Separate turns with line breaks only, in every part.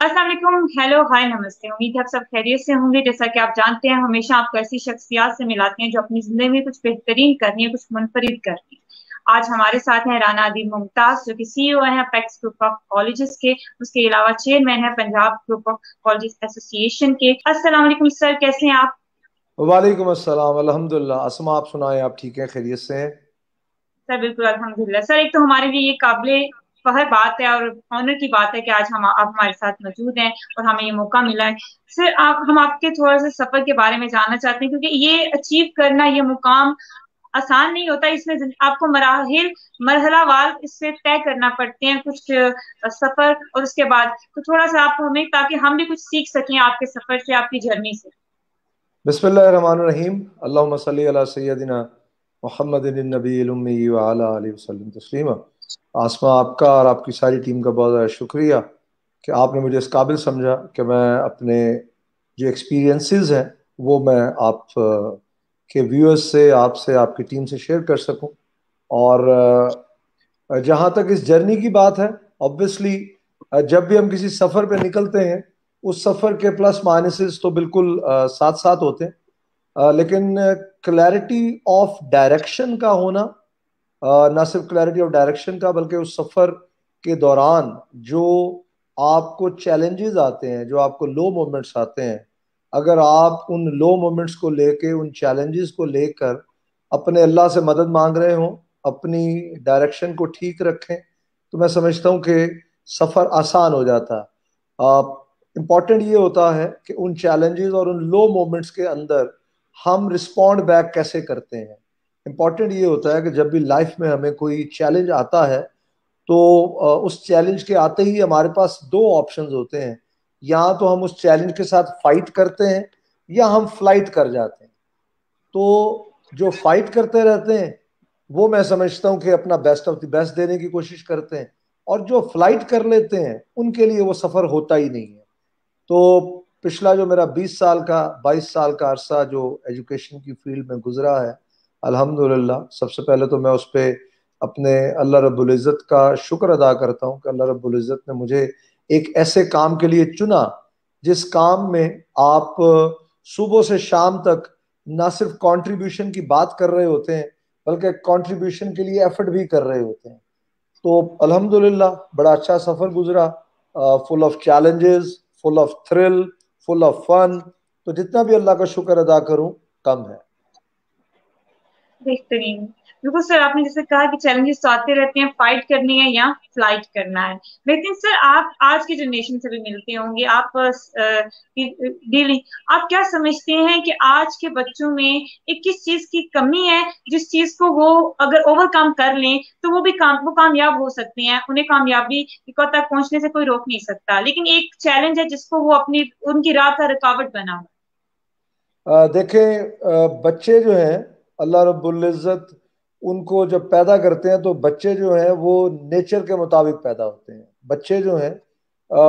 السلام علیکم hello hi نمستے۔ امید ہے آپ سب خیریت سے ہوں گے۔ جیسا کہ آپ جانتے ہیں ہمیشہ آپ کو ایسی شخصیات سے ملاتے ہیں جو اپنی زندگی میں کچھ بہترین کرنی ہے کچھ منفرد کرنی ہے آج ہمارے ساتھ ہیں رانا عدیم ممتاز جو کہ سی او ہیں پیکس گروپ آف کالجز کے۔ اس کے علاوہ چیئرمین ہے پنجاب گروپ آف کالجز ایسوسی ایشن کے۔ السلام علیکم سر کیسے ہیں آپ؟
وعلیکم السلام الحمد للہ اسما آپ سنائیں آپ ٹھیک ہیں؟ خیریت سے ہیں؟
سر بالکل الحمد للہ سر ایک تو ہمارے لیے یہ قابل فخر بات ہے اور آنر کی بات ہے کہ آج ہم آپ ہمارے ساتھ موجود ہیں اور ہمیں یہ موقع ملا ہے۔ سر، آپ، ہم آپ کے تھوڑا سا سفر کے بارے میں جاننا چاہتے ہیں کیونکہ یہ اچیو کرنا، یہ مقام آسان نہیں ہوتا، اس میں آپ کو مراحل، مرحلہ وال اس سے طے کرنا پڑتے ہیں، کچھ سفر اور اس کے بعد۔ تو تھوڑا سا آپ ہمیں، تاکہ ہم بھی کچھ سیکھ سکیں آپ کے سفر سے، آپ کی جرنی سے۔
بسم اللہ الرحمن الرحیم۔ اللہم صلی علی سیدنا محمد النبی الامی وعلا علیہ وسلم تسلیمہ آسما آپ کا اور آپ کی ساری ٹیم کا بہت زیادہ شکریہ کہ آپ نے مجھے اس قابل سمجھا کہ میں اپنے جو ایکسپیرینسز ہیں وہ میں آپ کے ویورز سے، آپ سے، آپ کی ٹیم سے شیئر کر سکوں اور جہاں تک اس جرنی کی بات ہے آبویسلی جب بھی ہم کسی سفر پہ نکلتے ہیں، اس سفر کے پلس مائنسز تو بالکل ساتھ ساتھ ہوتے ہیں لیکن کلیرٹی آف ڈائریکشن کا ہونا نہ صرف کلیرٹی آف ڈائریکشن کا بلکہ اس سفر کے دوران جو آپ کو چیلنجز آتے ہیں، جو آپ کو لو مومنٹس آتے ہیں، اگر آپ ان لو مومنٹس کو لے کے، ان چیلنجز کو لے کر اپنے اللہ سے مدد مانگ رہے ہوں، اپنی ڈائریکشن کو ٹھیک رکھیں، تو میں سمجھتا ہوں کہ سفر آسان ہو جاتا۔ امپورٹنٹ یہ ہوتا ہے کہ ان چیلنجز اور ان لو مومنٹس کے اندر ہم رسپونڈ بیک کیسے کرتے ہیں۔ امپورٹنٹ یہ ہوتا ہے کہ جب بھی لائف میں ہمیں کوئی چیلنج آتا ہے، تو اس چیلنج کے آتے ہی ہمارے پاس دو آپشنز ہوتے ہیں۔ یا تو ہم اس چیلنج کے ساتھ فائٹ کرتے ہیں، یا ہم فلائٹ کر جاتے ہیں۔ تو جو فائٹ کرتے رہتے ہیں، وہ میں سمجھتا ہوں کہ اپنا بیسٹ آف دی بیسٹ دینے کی کوشش کرتے ہیں۔ اور جو فلائٹ کر لیتے ہیں، ان کے لیے وہ سفر ہوتا ہی نہیں ہے۔ تو پچھلا جو میرا بیس سال کا، بائیس سال کا عرصہ جو ایجوکیشن کی فیلڈ میں گزرا ہے الحمدللہ، سب سے پہلے تو میں اس پہ اپنے اللہ رب العزت کا شکر ادا کرتا ہوں کہ اللہ رب العزت نے مجھے ایک ایسے کام کے لیے چنا جس کام میں آپ صبح سے شام تک نہ صرف کانٹریبیوشن کی بات کر رہے ہوتے ہیں، بلکہ کانٹریبیوشن کے لیے ایفرٹ بھی کر رہے ہوتے ہیں۔ تو الحمدللہ، بڑا اچھا سفر گزرا full of challenges full of thrill full of fun تو جتنا بھی اللہ کا شکر ادا کروں، کم ہے۔
بہترین۔ بالکل سر، آپ نے جیسے کہا کہ چیلنجز تو آتے رہتے ہیں فائٹ کرنی ہے یا فلائٹ کرنا ہے۔ لیکن سر، آپ آج کی جنریشن سے بھی ملتے ہوں گے۔ آپ ڈیلی آپ کیا سمجھتے ہیں کہ آج کے بچوں میں ایک کس چیز کی کمی ہے جس چیز کو وہ اگر اوور کم کر لیں تو وہ بھی کام، وہ کامیاب ہو سکتے ہیں، انہیں کامیابی تک پہنچنے سے کوئی روک نہیں سکتا۔ لیکن ایک چیلنج ہے جس کو وہ اپنی، ان کی راہ کا رکاوٹ بنا
ہوا دیکھیں بچے جو ہیں اللہ رب العزت ان کو جب پیدا کرتے ہیں تو بچے جو ہیں وہ نیچر کے مطابق پیدا ہوتے ہیں۔ بچے جو ہیں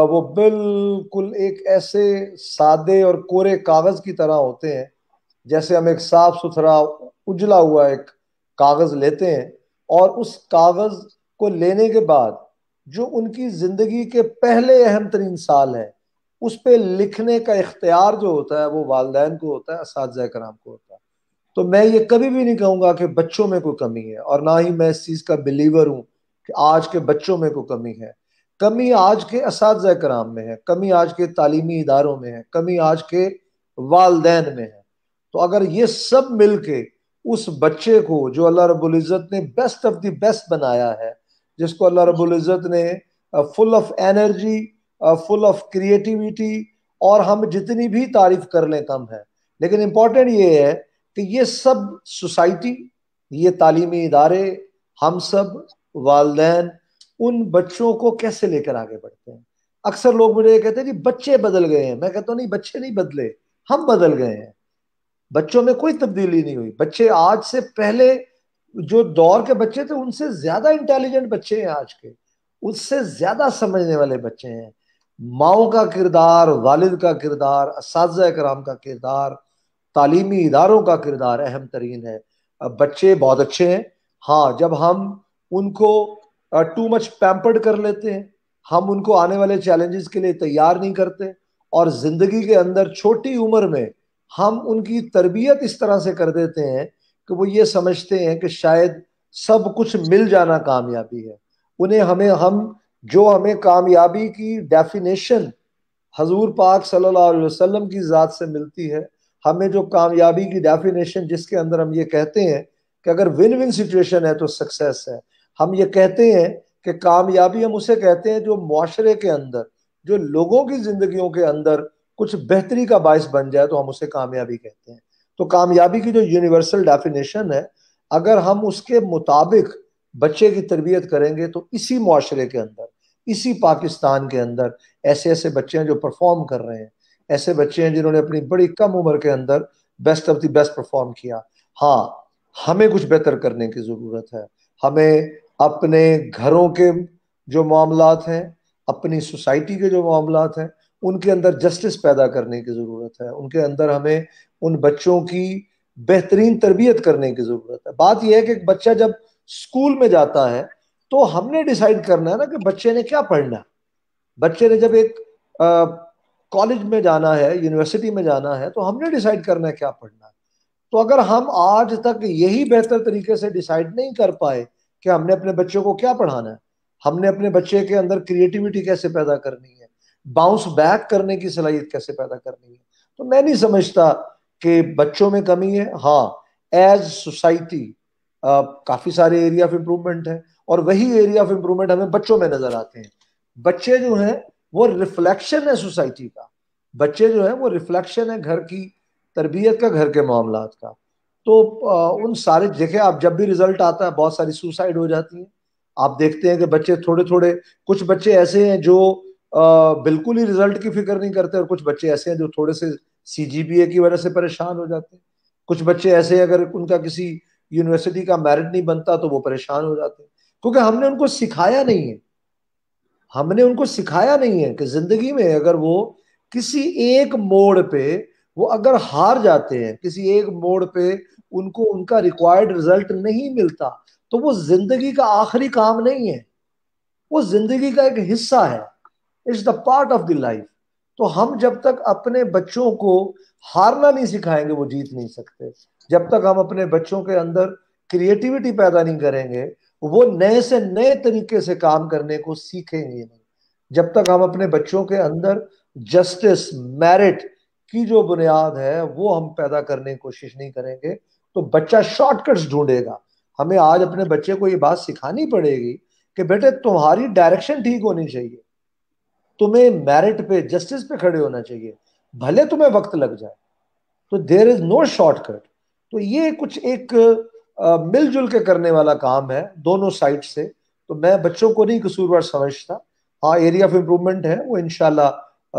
وہ بالکل ایک ایسے سادے اور کورے کاغذ کی طرح ہوتے ہیں، جیسے ہم ایک صاف ستھرا اجلا ہوا ایک کاغذ لیتے ہیں اور اس کاغذ کو لینے کے بعد جو ان کی زندگی کے پہلے اہم ترین سال ہیں، اس پہ لکھنے کا اختیار جو ہوتا ہے وہ والدین کو ہوتا ہے، اساتذہ کرام کو ہوتا ہے۔ تو میں یہ کبھی بھی نہیں کہوں گا کہ بچوں میں کوئی کمی ہے اور نہ ہی میں اس چیز کا بلیور ہوں کہ آج کے بچوں میں کوئی کمی ہے۔ کمی آج کے اساتذہ کرام میں ہے، کمی آج کے تعلیمی اداروں میں ہے، کمی آج کے والدین میں ہے۔ تو اگر یہ سب مل کے اس بچے کو جو اللہ رب العزت نے بیسٹ آف دی بیسٹ بنایا ہے، جس کو اللہ رب العزت نے full of energy full of creativity اور ہم جتنی بھی تعریف کر لیں کم ہے۔ لیکن امپورٹنٹ یہ ہے کہ یہ سب سوسائٹی، یہ تعلیمی ادارے، ہم سب، والدین، ان بچوں کو کیسے لے کر آگے بڑھتے ہیں؟ اکثر لوگ مجھے یہ کہتے ہیں جی بچے بدل گئے ہیں۔ میں کہتا ہوں، نہیں، بچے نہیں بدلے، ہم بدل گئے ہیں۔ بچوں میں کوئی تبدیلی نہیں ہوئی۔ بچے آج سے پہلے جو دور کے بچے تھے، ان سے زیادہ انٹیلیجنٹ بچے ہیں آج کے۔ اس سے زیادہ سمجھنے والے بچے ہیں۔ ماؤں کا کردار، والد کا کردار، اساتذہ کرام کا کردار تعلیمی اداروں کا کردار اہم ترین ہے۔ بچے بہت اچھے ہیں۔ ہاں جب ہم ان کو ٹو مچ پیمپرڈ کر لیتے ہیں، ہم ان کو آنے والے چیلنجز کے لیے تیار نہیں کرتے اور زندگی کے اندر چھوٹی عمر میں ہم ان کی تربیت اس طرح سے کر دیتے ہیں کہ وہ یہ سمجھتے ہیں کہ شاید سب کچھ مل جانا کامیابی ہے۔ انہیں ہمیں، ہم جو ہمیں کامیابی کی ڈیفینیشن حضور پاک صلی اللہ علیہ وسلم کی ذات سے ملتی ہے ہمیں جو کامیابی کی ڈیفینیشن جس کے اندر ہم یہ کہتے ہیں کہ اگر ون ون سچویشن ہے تو سکسیس ہے۔ ہم یہ کہتے ہیں کہ کامیابی ہم اسے کہتے ہیں جو معاشرے کے اندر، جو لوگوں کی زندگیوں کے اندر کچھ بہتری کا باعث بن جائے تو ہم اسے کامیابی کہتے ہیں۔ تو کامیابی کی جو یونیورسل ڈیفینیشن ہے، اگر ہم اس کے مطابق بچے کی تربیت کریں گے تو اسی معاشرے کے اندر، اسی پاکستان کے اندر ایسے ایسے بچے ہیں جو پرفارم کر رہے ہیں۔ ایسے بچے ہیں جنہوں نے اپنی بڑی کم عمر کے اندر best of the best perform کیا۔ ہاں ہمیں کچھ بہتر کرنے کی ضرورت ہے۔ ہمیں اپنے گھروں کے جو معاملات ہیں، اپنی سوسائٹی کے جو معاملات ہیں، ان کے اندر جسٹس پیدا کرنے کی ضرورت ہے۔ ان کے اندر ہمیں ان بچوں کی بہترین تربیت کرنے کی ضرورت ہے۔ بات یہ ہے کہ ایک بچہ جب اسکول میں جاتا ہے، تو ہم نے ڈیسائیڈ کرنا ہے نا کہ بچے نے کیا پڑھنا بچے نے جب ایک کالج میں جانا ہے، یونیورسٹی میں جانا ہے، تو ہم نے ڈیسائیڈ کرنا ہے کیا پڑھنا ہے۔ تو اگر ہم آج تک یہی بہتر طریقے سے ڈیسائیڈ نہیں کر پائے کہ ہم نے اپنے بچوں کو کیا پڑھانا ہے، ہم نے اپنے بچے کے اندر کریٹیوٹی کیسے پیدا کرنی ہے باؤنس بیک کرنے کی صلاحیت کیسے پیدا کرنی ہے۔ تو میں نہیں سمجھتا کہ بچوں میں کمی ہے۔ ہاں ایز سوسائٹی کافی سارے ایریا آف امپروومنٹ ہیں اور وہی ایریا آف امپروومنٹ ہمیں بچوں میں نظر آتے ہیں۔ بچے جو ہیں وہ ریفلیکشن ہے سوسائٹی کا۔ بچے جو ہیں وہ ریفلیکشن ہے گھر کی، تربیت کا، گھر کے معاملات کا۔ تو ان سارے، دیکھیں آپ جب بھی ریزلٹ آتا ہے بہت ساری سوسائڈ ہو جاتی ہیں۔ آپ دیکھتے ہیں کہ بچے تھوڑے تھوڑے، کچھ بچے ایسے ہیں جو بالکل ہی ریزلٹ کی فکر نہیں کرتے اور کچھ بچے ایسے ہیں جو تھوڑے سے سی جی بی اے کی وجہ سے پریشان ہو جاتے ہیں۔ کچھ بچے ایسے ہیں اگر ان کا کسی یونیورسٹی کا میرٹ نہیں بنتا تو وہ پریشان ہو جاتے ہیں۔ کیونکہ ہم نے ان کو سکھایا نہیں ہے۔ ہم نے ان کو سکھایا نہیں ہے کہ زندگی میں اگر وہ کسی ایک موڑ پہ وہ اگر ہار جاتے ہیں، کسی ایک موڑ پہ ان کو ان کا ریکوائرڈ ریزلٹ نہیں ملتا، تو وہ زندگی کا آخری کام نہیں ہے۔ وہ زندگی کا ایک حصہ ہے۔ It's the part of the life تو ہم جب تک اپنے بچوں کو ہارنا نہیں سکھائیں گے، وہ جیت نہیں سکتے۔ جب تک ہم اپنے بچوں کے اندر کریٹیوٹی پیدا نہیں کریں گے وہ نئے سے نئے طریقے سے کام کرنے کو سیکھیں گے۔ جب تک ہم اپنے بچوں کے اندر جسٹس میرٹ کی جو بنیاد ہے، وہ ہم پیدا کرنے کی کوشش نہیں کریں گے، تو بچہ شارٹ کٹس ڈھونڈے گا۔ ہمیں آج اپنے بچے کو یہ بات سکھانی پڑے گی کہ بیٹے، تمہاری ڈائریکشن ٹھیک ہونی چاہیے۔ تمہیں میرٹ پہ جسٹس پہ کھڑے ہونا چاہیے۔ بھلے تمہیں وقت لگ جائے۔ تو دیر از نو شارٹ کٹ تو یہ کچھ ایک مل جل کے کرنے والا کام ہے دونوں سائڈ سے۔ تو میں بچوں کو نہیں قصوروار سمجھتا۔ ہاں ایریا آف امپروومنٹ ہے، وہ انشاءاللہ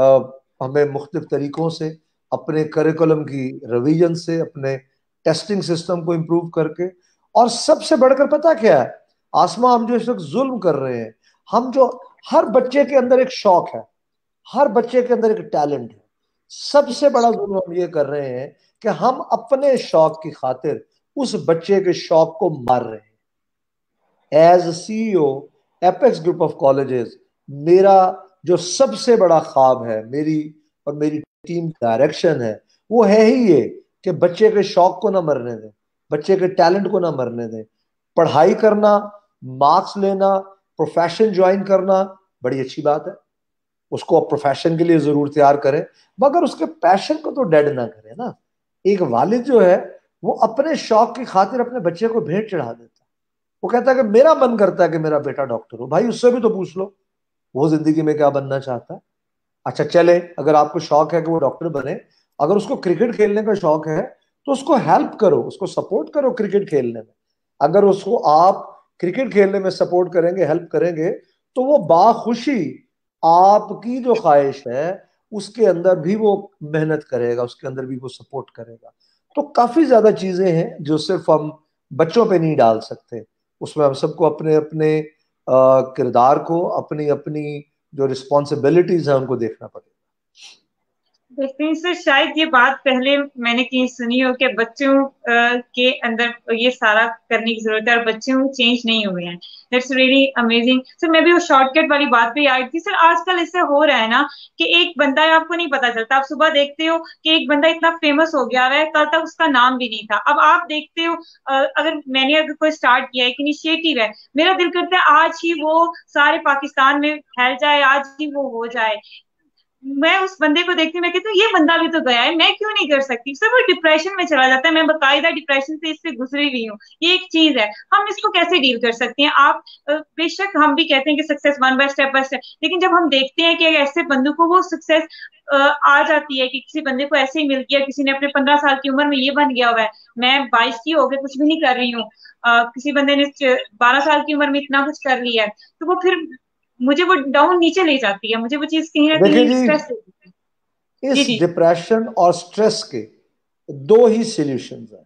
ہمیں مختلف طریقوں سے، اپنے کریکولم کی ریویژن سے، اپنے ٹیسٹنگ سسٹم کو امپروو کر کے۔ اور سب سے بڑھ کر پتا کیا ہے؟ آسما ہم جو اس وقت ظلم کر رہے ہیں، ہم جو ہر بچے کے اندر ایک شوق ہے، ہر بچے کے اندر ایک ٹیلنٹ ہے۔ سب سے بڑا ظلم ہم یہ کر رہے ہیں کہ ہم اپنے شوق کی خاطر اس بچے کے شوق کو مار رہے ہیں۔ As C O apex group of colleges میرا جو سب سے بڑا خواب ہے، میری اور میری ٹیم ڈائریکشن ہے، وہ ہے ہی یہ کہ بچے کے شوق کو نہ مرنے دیں، بچے کے ٹیلنٹ کو نہ مرنے دیں۔ پڑھائی کرنا مارکس لینا پروفیشن جوائن کرنا بڑی اچھی بات ہے۔ اس کو پروفیشن کے لیے ضرور تیار کریں۔ مگر اس کے پیشن کو تو ڈیڈ نہ کرے نا۔ ایک والد جو ہے وہ اپنے شوق کی خاطر اپنے بچے کو بھیٹ چڑھا دیتا ہے۔ وہ کہتا ہے کہ میرا من کرتا ہے کہ میرا بیٹا ڈاکٹر ہو۔ بھائی اس سے بھی تو پوچھ لو، وہ زندگی میں کیا بننا چاہتا ہے؟ اچھا چلے، اگر آپ کو شوق ہے کہ وہ ڈاکٹر بنے، اگر اس کو کرکٹ کھیلنے کا شوق ہے، تو اس کو ہیلپ کرو، اس کو سپورٹ کرو کرکٹ کھیلنے میں۔ اگر اس کو آپ کرکٹ کھیلنے میں سپورٹ کریں گے ہیلپ کریں گے، تو وہ باخوشی آپ کی جو خواہش ہے، اس کے اندر بھی وہ محنت کرے گا، اس کے اندر بھی وہ سپورٹ کرے گا۔ تو کافی زیادہ چیزیں ہیں جو صرف ہم بچوں پہ نہیں ڈال سکتے۔ اس میں ہم سب کو اپنے اپنے کردار کو، اپنی اپنی جو رسپانسبلٹیز ہیں، ان کو دیکھنا پڑے۔ گا
دیکھتے سر، شاید یہ بات پہلے میں نے کہیں سنی ہو کہ بچوں کے اندر یہ سارا کرنے کی ضرورت ہے اور بچوں چینج نہیں ہوئے ہیں۔ دیٹس ریئلی امیزنگ سر، میں بھی وہ شارٹ کٹ والی بات پہ آئی تھی۔ سر، آج کل اس سے ہو رہا ہے نا کہ ایک بندہ ہے آپ کو نہیں پتا چلتا۔ آپ صبح دیکھتے ہو کہ ایک بندہ اتنا فیمس ہو گیا ہے، کل تک اس کا نام بھی نہیں تھا۔ اب آپ دیکھتے ہو اگر میں نے اگر کوئی اسٹارٹ کیا ایک انیشیٹو ہے، میرا دل کرتا ہے آج ہی وہ سارے پاکستان میں پھیل جائے، آج ہی وہ ہو جائے۔ میں اس بندے کو دیکھتی ہوں، میں کہتی ہوں، یہ بندہ بھی تو گیا ہے، میں کیوں نہیں کر سکتی؟ سر، وہ ڈپریشن میں چلا جاتا ہے، میں باقاعدہ ڈپریشن سے اس سے گزری ہوئی ہوں۔ یہ ایک چیز ہے۔ ہم اس کو کیسے ڈیل کر سکتے ہیں؟ آپ بے شک ہم بھی کہتے ہیں کہ success one by step by step لیکن جب ہم دیکھتے ہیں کہ ایسے بندوں کو وہ سکسیس آ جاتی ہے کہ کسی بندے کو ایسے ہی مل گیا، کسی نے اپنے پندرہ سال کی عمر میں یہ بن گیا ہوا ہے، میں بائیس کی ہو گئے کچھ بھی نہیں کر رہی ہوں۔ کسی بندے نے بارہ سال کی عمر میں اتنا کچھ کر لیا ہے، تو وہ پھر مجھے وہ ڈاؤن نیچے لے جاتی ہے مجھے وہ چیز کہیں نہ
کہیں اس ڈپریشن اور سٹریس کے دو ہی سولوشنز ہیں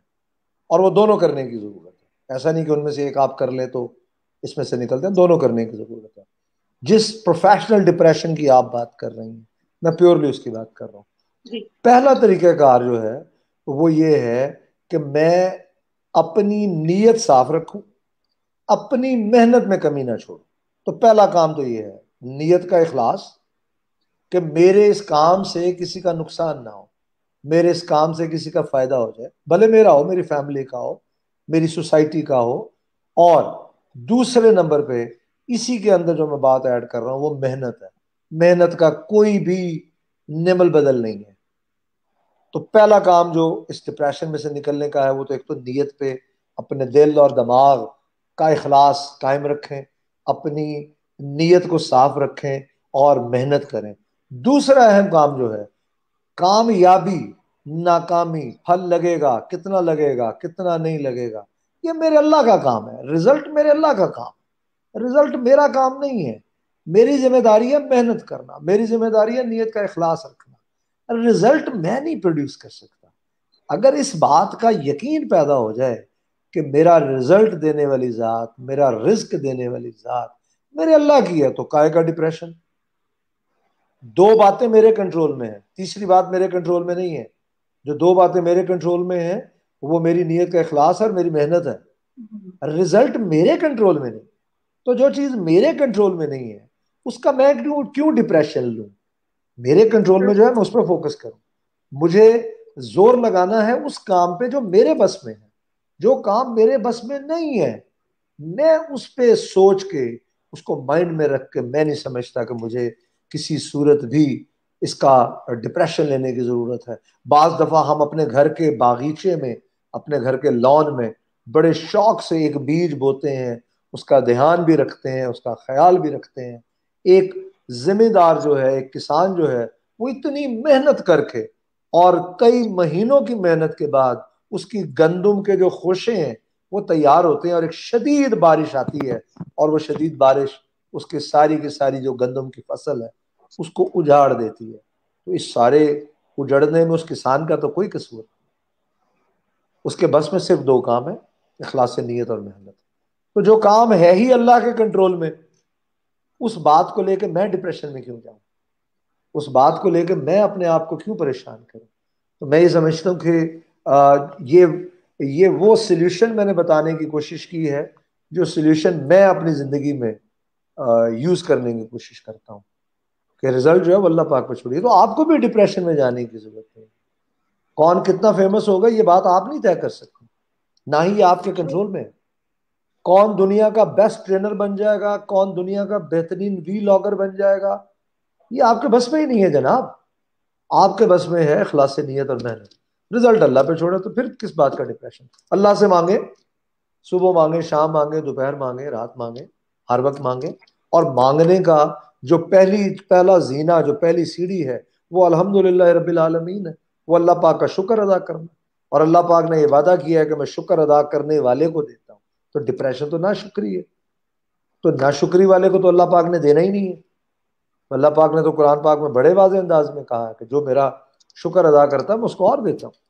اور وہ دونوں کرنے کی ضرورت ہے۔ ایسا نہیں کہ ان میں سے ایک آپ کر لیں تو اس میں سے نکلتے ہیں دونوں کرنے کی ضرورت ہے۔ جس پروفیشنل ڈپریشن کی آپ بات کر رہی ہیں میں پیورلی اس کی بات کر رہا ہوں۔ جی۔ پہلا طریقہ کار جو ہے وہ یہ ہے کہ میں اپنی نیت صاف رکھوں اپنی محنت میں کمی نہ چھوڑوں۔ تو پہلا کام تو یہ ہے، نیت کا اخلاص کہ میرے اس کام سے کسی کا نقصان نہ ہو، میرے اس کام سے کسی کا فائدہ ہو جائے، بھلے میرا ہو، میری فیملی کا ہو، میری سوسائٹی کا ہو، اور دوسرے نمبر پہ اسی کے اندر جو میں بات ایڈ کر رہا ہوں، وہ محنت ہے۔ محنت کا کوئی بھی نمل بدل نہیں ہے۔ تو پہلا کام جو اس ڈپریشن میں سے نکلنے کا ہے، وہ تو ایک تو نیت پہ، اپنے دل اور دماغ کا اخلاص قائم رکھیں۔ اپنی نیت کو صاف رکھیں اور محنت کریں۔ دوسرا اہم کام جو ہے، کامیابی، ناکامی، پھل لگے گا، کتنا لگے گا، کتنا نہیں لگے گا، یہ میرے اللہ کا کام ہے۔ رزلٹ میرے اللہ کا کام۔ رزلٹ میرا کام نہیں ہے۔ میری ذمہ داری ہے محنت کرنا، میری ذمہ داری ہے نیت کا اخلاص رکھنا۔ رزلٹ میں نہیں پروڈیوس کر سکتا۔ اگر اس بات کا یقین پیدا ہو جائے کہ میرا رزلٹ دینے والی ذات، میرا رزق دینے والی ذات میرے اللہ کی ہے، تو کائے کا ڈپریشن دو باتیں میرے کنٹرول میں ہیں، تیسری بات میرے کنٹرول میں نہیں ہے۔ جو دو باتیں میرے کنٹرول میں ہیں، وہ میری نیت کا اخلاص ہے اور میری محنت ہے۔ رزلٹ میرے کنٹرول میں نہیں۔ تو جو چیز میرے کنٹرول میں نہیں ہے، اس کا میں کیوں ڈپریشن لوں؟ میرے کنٹرول میں جو ہے، میں اس پہ فوکس کروں۔ مجھے زور لگانا ہے اس کام پہ جو میرے بس میں ہے۔ جو کام میرے بس میں نہیں ہے، میں اس پہ سوچ کے، اس کو مائنڈ میں رکھ کے میں نہیں سمجھتا کہ مجھے کسی صورت بھی اس کا ڈپریشن لینے کی ضرورت ہے۔ بعض دفعہ ہم اپنے گھر کے باغیچے میں، اپنے گھر کے لان میں بڑے شوق سے ایک بیج بوتے ہیں، اس کا دھیان بھی رکھتے ہیں، اس کا خیال بھی رکھتے ہیں۔ ایک ذمہ دار جو ہے، ایک کسان جو ہے، وہ اتنی محنت کر کے اور کئی مہینوں کی محنت کے بعد اس کی گندم کے جو خوشے ہیں، وہ تیار ہوتے ہیں اور ایک شدید بارش آتی ہے اور وہ شدید بارش اس کے ساری کی ساری جو گندم کی فصل ہے، اس کو اجاڑ دیتی ہے۔ تو اس سارے اجڑنے میں اس کسان کا تو کوئی قصور نہیں۔ اس کے بس میں صرف دو کام ہے اخلاص نیت اور محنت۔ تو جو کام ہے ہی اللہ کے کنٹرول میں، اس بات کو لے کے میں ڈپریشن میں کیوں جاؤں؟ اس بات کو لے کے میں اپنے آپ کو کیوں پریشان کروں؟ تو میں یہ سمجھتا ہوں کہ یہ یہ وہ سلیوشن میں نے بتانے کی کوشش کی ہے جو سلیوشن میں اپنی زندگی میں یوز کرنے کی کوشش کرتا ہوں۔ کہ رزلٹ جو ہے وہ اللہ پاک پہ چھوڑیے۔ تو آپ کو بھی ڈپریشن میں جانے کی ضرورت ہے۔ کون کتنا فیمس ہوگا یہ بات آپ نہیں طے کر سکتے۔ نہ ہی آپ کے کنٹرول میں۔ کون دنیا کا بیسٹ ٹرینر بن جائے گا؟ کون دنیا کا بہترین وی لاگر بن جائے گا؟ یہ آپ کے بس میں ہی نہیں ہے جناب۔ آپ کے بس میں ہے اخلاص نیت اور محنت۔ رزلٹ اللہ پہ چھوڑے تو پھر کس بات کا ڈپریشن اللہ سے مانگے، صبح مانگے، شام مانگے، دوپہر مانگے، رات مانگے، ہر وقت مانگے۔ اور مانگنے کا جو پہلی، پہلا زینہ جو پہلی سیڑھی ہے، وہ الحمد للہ رب العالمین ہے۔ وہ اللہ پاک کا شکر ادا کرنا اور اللہ پاک نے یہ وعدہ کیا ہے کہ میں شکر ادا کرنے والے کو دیتا ہوں۔ تو ڈپریشن تو نہ شکری ہے۔ تو نہ شکری والے کو تو اللہ پاک نے دینا ہی نہیں ہے۔ اللہ پاک نے تو قرآن پاک میں بڑے واضح انداز میں کہا ہے کہ جو میرا شکر ادا کرتا ہے میں اس کو اور دیتا ہوں۔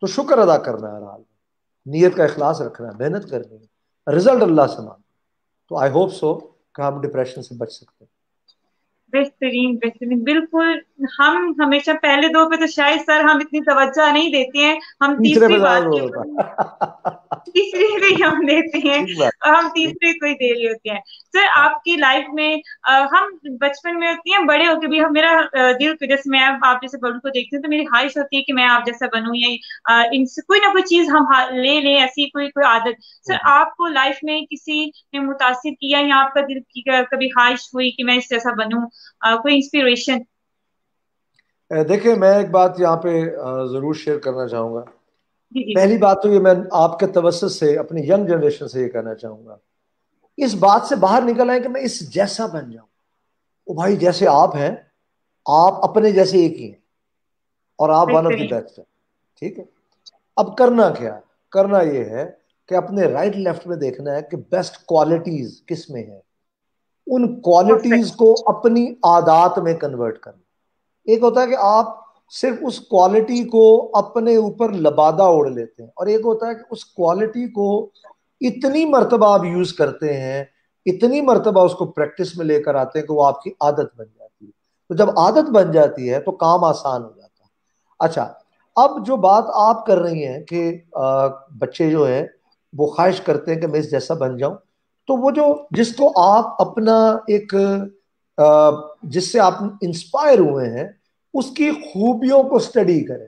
تو شکر ادا کرنا ہے ہر حال میں۔ نیت کا اخلاص رکھنا ہے محنت کرنی ہے۔ رزلٹ اللہ سے مانگنا تو آئی ہوپ سو کہ ہم ڈپریشن سے بچ سکتے ہیں۔
بہترین بہترین۔ بالکل ہم ہمیشہ پہلے دو پہ تو شاید سر ہم اتنی توجہ نہیں دیتے ہیں۔ ہم تیسری بات تیسری بھی ہم دیتے ہیں اور ہم تیسری کوئی دے رہی ہوتے ہیں۔ سر آپ کی لائف میں ہم بچپن میں ہوتی ہیں بڑے ہو کے بھی میرا دل جیسے میں آپ جیسے بڑوں کو دیکھتی ہوں تو میری خواہش ہوتی ہے کہ میں آپ جیسا بنوں یا ان سے کوئی نہ کوئی چیز ہم لے لیں ایسی کوئی کوئی عادت۔ سر آپ کو لائف میں کسی نے متاثر کیا یا آپ کا دل کی کبھی خواہش ہوئی کہ میں اس جیسا بنوں؟ کوئی انسپریشن
دیکھیں میں ایک بات یہاں پہ ضرور شیئر کرنا چاہوں گا۔ پہلی بات تو یہ میں آپ کے توسط سے اپنی ینگ جنریشن سے یہ کہنا چاہوں گا۔ اس بات سے باہر نکل آئے کہ میں اس جیسا بن جاؤں۔ وہ بھائی جیسے آپ ہیں آپ اپنے جیسے ایک ہی ہیں۔ اور آپ ون آف دی بیسٹ ہیں۔ ٹھیک ہے؟ اب کرنا کیا؟ کرنا یہ ہے کہ اپنے رائٹ لیفٹ میں دیکھنا ہے کہ بیسٹ کوالٹیز کس میں ہے ان کوالٹیز کو اپنی عادات میں کنورٹ کرنا۔ ایک ہوتا ہے کہ آپ صرف اس کوالٹی کو اپنے اوپر لبادہ اوڑھ لیتے ہیں اور ایک ہوتا ہے کہ اس کوالٹی کو اتنی مرتبہ آپ یوز کرتے ہیں، اتنی مرتبہ اس کو پریکٹس میں لے کر آتے ہیں کہ وہ آپ کی عادت بن جاتی ہے۔ تو جب عادت بن جاتی ہے تو کام آسان ہو جاتا ہے۔ اچھا اب جو بات آپ کر رہی ہیں کہ بچے جو ہیں وہ خواہش کرتے ہیں کہ میں اس جیسا بن جاؤں، تو وہ جو، جس کو آپ اپنا ایک جس سے آپ انسپائر ہوئے ہیں اس کی خوبیوں کو سٹڈی کریں۔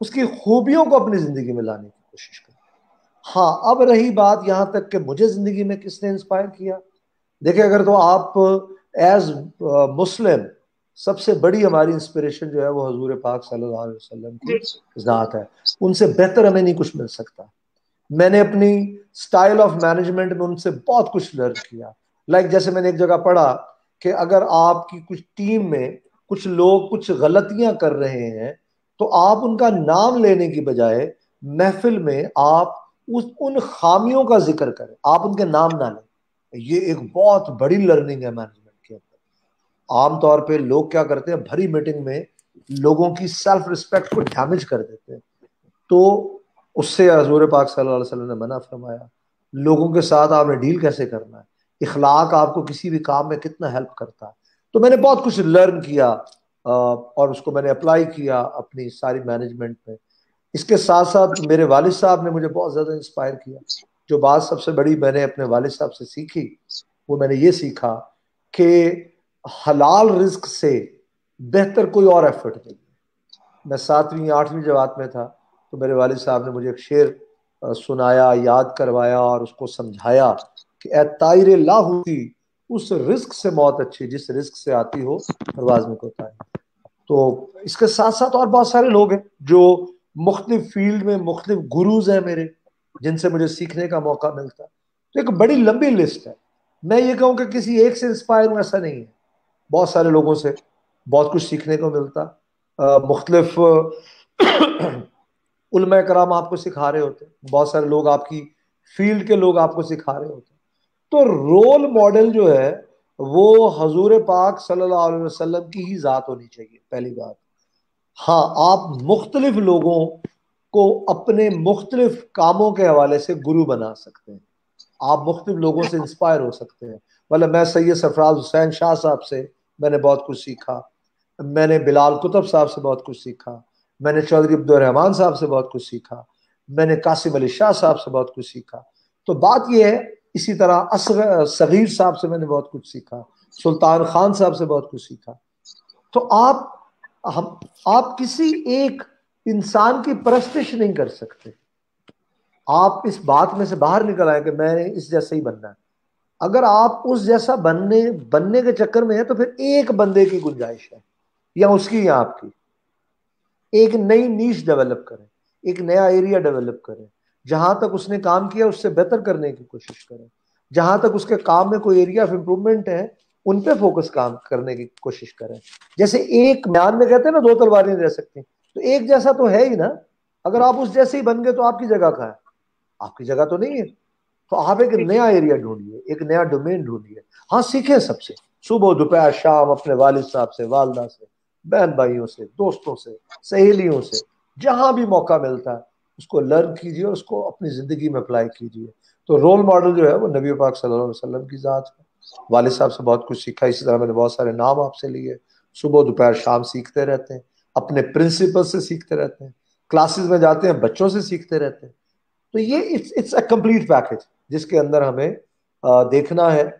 اس کی خوبیوں کو اپنی زندگی میں لانے کی کوشش کریں۔ ہاں اب رہی بات یہاں تک کہ مجھے زندگی میں کس نے انسپائر کیا؟ دیکھیں اگر تو آپ ایز مسلم سب سے بڑی ہماری انسپریشن جو ہے وہ حضور پاک صلی اللہ علیہ وسلم کی ذات ہے۔ ان سے بہتر ہمیں نہیں کچھ مل سکتا۔ میں نے اپنی سٹائل آف مینجمنٹ میں ان سے بہت کچھ لرن کیا۔ لائک like جیسے میں نے ایک جگہ پڑھا کہ اگر آپ کی کچھ ٹیم میں کچھ لوگ کچھ غلطیاں کر رہے ہیں، تو آپ ان کا نام لینے کی بجائے محفل میں آپ اس، ان خامیوں کا ذکر کریں۔ آپ ان کے نام نہ لیں۔ یہ ایک بہت بڑی لرننگ ہے مینجمنٹ کے اندر۔ عام طور پہ لوگ کیا کرتے ہیں، بھری میٹنگ میں لوگوں کی سیلف رسپیکٹ کو ڈیمیج کر دیتے ہیں۔ تو اس سے حضور پاک صلی اللہ علیہ وسلم نے منع فرمایا، لوگوں کے ساتھ آپ نے ڈیل کیسے کرنا ہے؟ اخلاق آپ کو کسی بھی کام میں کتنا ہیلپ کرتا ہے؟ تو میں نے بہت کچھ لرن کیا اور اس کو میں نے اپلائی کیا اپنی ساری مینجمنٹ میں۔ اس کے ساتھ ساتھ میرے والد صاحب نے مجھے بہت زیادہ انسپائر کیا۔ جو بات سب سے بڑی میں نے اپنے والد صاحب سے سیکھی، وہ میں نے یہ سیکھا کہ حلال رزق سے بہتر کوئی اور ایفرٹ نہیں۔ میں ساتویں، آٹھویں جماعت میں تھا، تو میرے والد صاحب نے مجھے ایک شعر سنایا، یاد کروایا اور اس کو سمجھایا کہ اے تائر لا ہوتی اس رزق سے موت اچھی جس رزق سے آتی ہو، پرواز میں کوتا ہے۔ تو اس کے ساتھ ساتھ اور بہت سارے لوگ ہیں جو مختلف فیلڈ میں مختلف گروز ہیں میرے، جن سے مجھے سیکھنے کا موقع ملتا۔ تو ایک بڑی لمبی لسٹ ہے۔ میں یہ کہوں کہ کسی ایک سے انسپائر ہوں، ایسا نہیں ہے۔ بہت سارے لوگوں سے بہت کچھ سیکھنے کو ملتا۔ مختلف علماء کرام آپ کو سکھا رہے ہوتے۔ بہت سارے لوگ آپ کی فیلڈ کے لوگ آپ کو سکھا رہے ہوتے۔ تو رول ماڈل جو ہے وہ حضور پاک صلی اللہ علیہ وسلم کی ہی ذات ہونی چاہیے، پہلی بات۔ ہاں آپ مختلف لوگوں کو اپنے مختلف کاموں کے حوالے سے گرو بنا سکتے ہیں۔ آپ مختلف لوگوں سے انسپائر ہو سکتے ہیں۔ مطلب میں سید سرفراز حسین شاہ صاحب سے میں نے بہت کچھ سیکھا۔ میں نے بلال کتب صاحب سے بہت کچھ سیکھا۔ میں نے چودھری عبد الرحمان صاحب سے بہت کچھ سیکھا۔ میں نے قاسم علی شاہ صاحب سے بہت کچھ سیکھا۔ تو بات یہ ہے اسی طرح صغیر صاحب سے میں نے بہت کچھ سیکھا، سلطان خان صاحب سے بہت کچھ سیکھا۔ تو آپ، ہم، آپ کسی ایک انسان کی پرستش نہیں کر سکتے۔ آپ اس بات میں سے باہر نکل آئے کہ میں نے اس جیسا ہی بننا ہے۔ اگر آپ اس جیسا بننے بننے کے چکر میں ہیں تو پھر ایک بندے کی گنجائش ہے، یا اس کی یا آپ کی۔ ایک نئی نیش ڈیولپ کریں، ایک نیا ایریا ڈیولپ کریں۔ جہاں تک اس نے کام کیا، اس سے بہتر کرنے کی کوشش کریں۔ جہاں تک اس کے کام میں کوئی ایریا آف امپروومنٹ ہے، ان پہ فوکس کام کرنے کی کوشش کریں۔ جیسے ایک میان میں کہتے ہیں نا، دو تلواریں رہ سکتی۔ تو ایک جیسا تو ہے ہی نا۔ اگر آپ اس جیسے ہی بن گئے تو آپ کی جگہ کہاں ہے؟ آپ کی جگہ تو نہیں ہے۔ تو آپ ایک نیا ایریا ڈھونڈیے، ایک نیا ڈومین ڈھونڈیے۔ ہاں سیکھیں سب سے۔ صبح، دوپہر، شام، اپنے والد صاحب سے، والدہ سے، بہن بھائیوں سے، دوستوں سے، سہیلیوں سے، جہاں بھی موقع ملتا ہے۔ اس کو لرن کیجیے اور اس کو اپنی زندگی میں اپلائی کیجیے۔ تو رول ماڈل جو ہے وہ نبی پاک صلی اللہ علیہ وسلم کی ذات ہے۔ والد صاحب سے بہت کچھ سیکھا، اسی طرح میں نے بہت سارے نام آپ سے لیے۔ صبح، دوپہر، شام سیکھتے رہتے ہیں، اپنے پرنسپل سے سیکھتے رہتے ہیں۔ کلاسز میں جاتے ہیں، بچوں سے سیکھتے رہتے ہیں۔ تو یہ اٹس اے کمپلیٹ پیکج جس کے اندر ہمیں دیکھنا ہے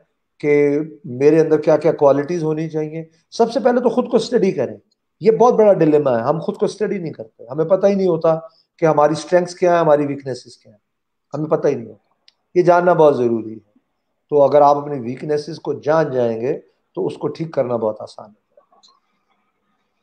کہ میرے اندر کیا کیا کوالٹیز ہونی چاہیے۔ سب سے پہلے تو خود کو اسٹڈی کریں۔ یہ بہت بڑا ڈلیما ہے۔ ہم خود کو اسٹڈی نہیں کرتے۔ ہمیں پتہ ہی نہیں ہوتا کہ ہماری اسٹرینگس کیا ہیں، ہماری ویکنیسز کیا ہیں؟ ہمیں پتہ ہی نہیں ہوتا۔ یہ جاننا بہت ضروری ہے۔ تو اگر آپ اپنی ویکنیسز کو جان جائیں گے، تو اس کو ٹھیک کرنا بہت آسان ہے۔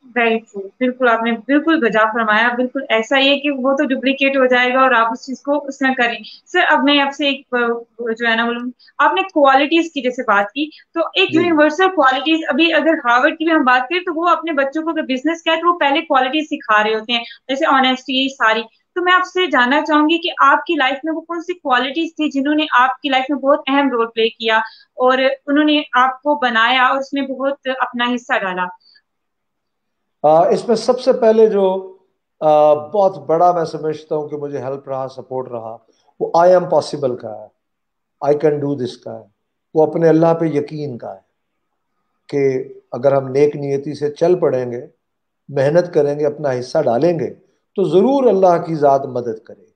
بالکل آپ نے بالکل بجا فرمایا بالکل ایسا ہی ہے کہ وہ تو ڈپلیکیٹ ہو جائے گا اور آپ اس چیز کو اس میں کریں سر اب میں آپ سے ایک جو ہے نا بولوں آپ نے کوالٹیز کی جیسے بات کی تو ایک یونیورسل۔ کوالٹیز ابھی اگر ہارورڈ کی بھی ہم بات کریں تو وہ اپنے بچوں کو اگر بزنس کیا ہے تو وہ پہلے کوالٹیز سکھا رہے ہوتے ہیں جیسے آنےسٹی ساری تو میں آپ سے جاننا چاہوں گی کہ آپ کی لائف میں وہ کون سی کوالٹیز تھی جنہوں نے آپ کی لائف میں بہت اہم رول پلے کیا اور انہوں نے آپ کو بنایا اور اس میں بہت اپنا حصہ ڈالا
اس میں سب سے پہلے جو بہت بڑا میں سمجھتا ہوں کہ مجھے ہیلپ رہا سپورٹ رہا، وہ آئی ایم پاسبل کا ہے۔ آئی کین ڈو دس کا ہے۔ وہ اپنے اللہ پہ یقین کا ہے کہ اگر ہم نیک نیتی سے چل پڑیں گے، محنت کریں گے، اپنا حصہ ڈالیں گے، تو ضرور اللہ کی ذات مدد کرے گی۔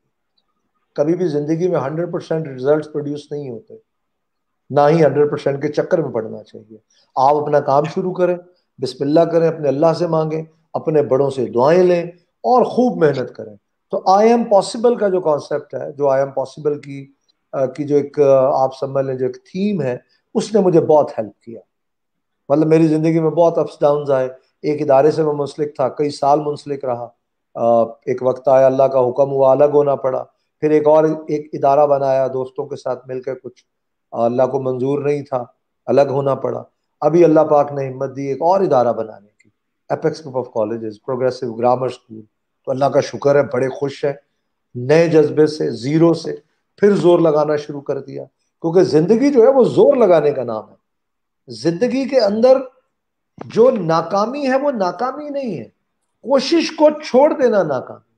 کبھی بھی زندگی میں ہنڈریڈ پرسینٹ ریزلٹ پروڈیوس نہیں ہوتے۔ نہ ہی ہنڈریڈ پرسینٹ کے چکر میں پڑنا چاہیے۔ آپ اپنا کام شروع کریں۔ بسم اللہ کریں، اپنے اللہ سے مانگیں، اپنے بڑوں سے دعائیں لیں اور خوب محنت کریں۔ تو آئی ایم پاسبل کا جو کانسیپٹ ہے، جو آئی ایم پاسبل کی کی جو ایک آپ سمجھ لیں جو ایک تھیم ہے، اس نے مجھے بہت ہیلپ کیا۔ مطلب میری زندگی میں بہت اپس ڈاؤنز آئے۔ ایک ادارے سے میں منسلک تھا، کئی سال منسلک رہا۔ ایک وقت آیا اللہ کا حکم ہوا، الگ ہونا پڑا۔ پھر ایک اور ایک ادارہ بنایا، دوستوں کے ساتھ مل کے کچھ۔ اللہ کو منظور نہیں تھا، الگ ہونا پڑا۔ ابھی اللہ پاک نے ہمت دی ایک اور ادارہ بنانے کی apex group of colleges progressive grammar school تو اللہ کا شکر ہے، بڑے خوش ہیں۔ نئے جذبے سے، زیرو سے پھر زور لگانا شروع کر دیا۔ کیونکہ زندگی جو ہے، وہ زور لگانے کا نام ہے۔ زندگی کے اندر جو ناکامی ہے، وہ ناکامی نہیں ہے۔ کوشش کو چھوڑ دینا ناکامی۔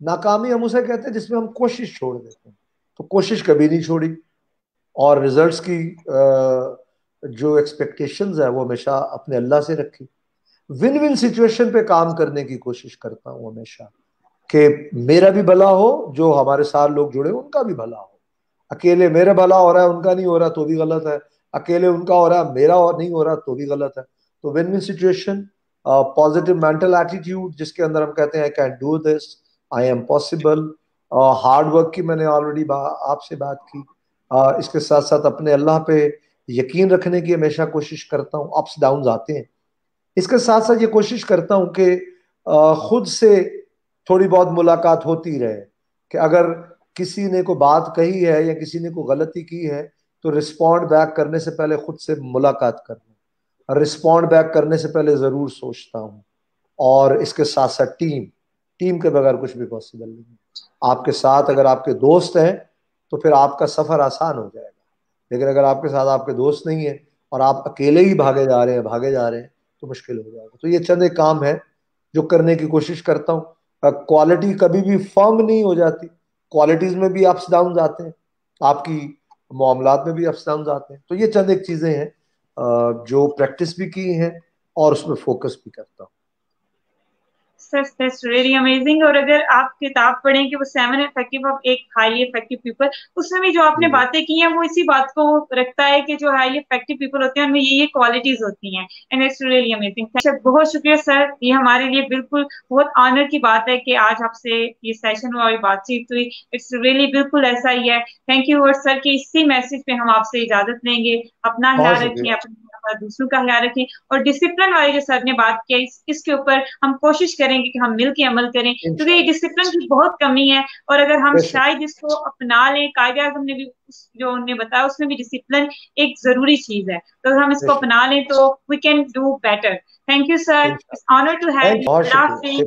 ناکامی ہم اسے کہتے ہیں جس میں ہم کوشش چھوڑ دیتے ہیں۔ تو کوشش کبھی نہیں چھوڑی۔ اور ریزلٹس کی جو ایکسپیکٹیشنز ہے وہ ہمیشہ اپنے اللہ سے رکھی ون ون سچویشن پہ کام کرنے کی کوشش کرتا ہوں ہمیشہ کہ میرا بھی بھلا ہو، جو ہمارے ساتھ لوگ جڑے ان کا بھی بھلا ہو۔ اکیلے میرا بھلا ہو رہا ہے، ان کا نہیں ہو رہا، تو بھی غلط ہے۔ اکیلے ان کا ہو رہا ہے، میرا نہیں ہو رہا، تو بھی غلط ہے۔ تو win win situation positive mental attitude جس کے اندر ہم کہتے ہیں I can do this I am possible hard work کی میں نے آلریڈی آپ سے بات کی۔ اس کے ساتھ ساتھ اپنے اللہ پہ یقین رکھنے کی ہمیشہ کوشش کرتا ہوں اپس ڈاؤنز آتے ہیں۔ اس کے ساتھ ساتھ یہ کوشش کرتا ہوں کہ خود سے تھوڑی بہت ملاقات ہوتی رہے۔ کہ اگر کسی نے کوئی بات کہی ہے یا کسی نے کوئی غلطی کی ہے، تو رسپونڈ بیک کرنے سے پہلے خود سے ملاقات کر لوں رسپونڈ بیک کرنے سے پہلے ضرور سوچتا ہوں۔ اور اس کے ساتھ ساتھ ٹیم ٹیم کے بغیر کچھ بھی پاسبل نہیں آپ کے ساتھ اگر آپ کے دوست ہیں، تو پھر آپ کا سفر آسان ہو جائے گا۔ لیکن اگر آپ کے ساتھ آپ کے دوست نہیں ہیں اور آپ اکیلے ہی بھاگے جا رہے ہیں، بھاگے جا رہے ہیں، تو مشکل ہو جائے گا۔ تو یہ چند ایک کام ہے جو کرنے کی کوشش کرتا ہوں۔ کوالٹی کبھی بھی فرم نہیں ہو جاتی۔ کوالٹیز میں بھی اپس ڈاؤن آتے ہیں۔ آپ کی معاملات میں بھی اپس ڈاؤن آتے ہیں۔ تو یہ چند ایک چیزیں ہیں جو پریکٹس بھی کی ہیں اور اس میں فوکس بھی کرتا ہوں۔
امیزنگ اور اگر آپ کتاب پڑھیں کہ وہ سیون افیکٹو آف ایک ہائیلی افیکٹو پیپل اس میں بھی جو آپ نے باتیں کی ہیں وہ اسی بات کو رکھتا ہے کہ جو ہائیلی افیکٹو پیپل ہوتے ہیں ان میں یہ یہ کوالٹیز ہوتی ہیں اینڈ اٹس ریئلی امیزنگ بہت شکریہ سر یہ ہمارے لیے بالکل بہت آنر کی بات ہے کہ آج آپ سے یہ سیشن ہوا بات چیت ہوئی. اٹس ریئلی بالکل ایسا ہی ہے. تھینک یو سر کہ اسی میسج پہ ہم آپ سے اجازت لیں گے. اپنا خیال رکھیں اپنے دوسروں کا خیال رکھیں اور ڈسپلن والی جو سر نے بات کیا اس کے اوپر ہم کوشش کریں گے کہ ہم مل کے عمل کریں کیونکہ یہ ڈسپلن کی بہت کمی ہے اور اگر ہم شاید اس کو اپنا لیں قائد اعظم نے بھی جو انہوں نے بتایا اس میں بھی ڈسپلن ایک ضروری چیز ہے۔ تو اگر ہم اس کو اپنا لیں تو we can do better thank you sir honour to have
اللہ حافظ۔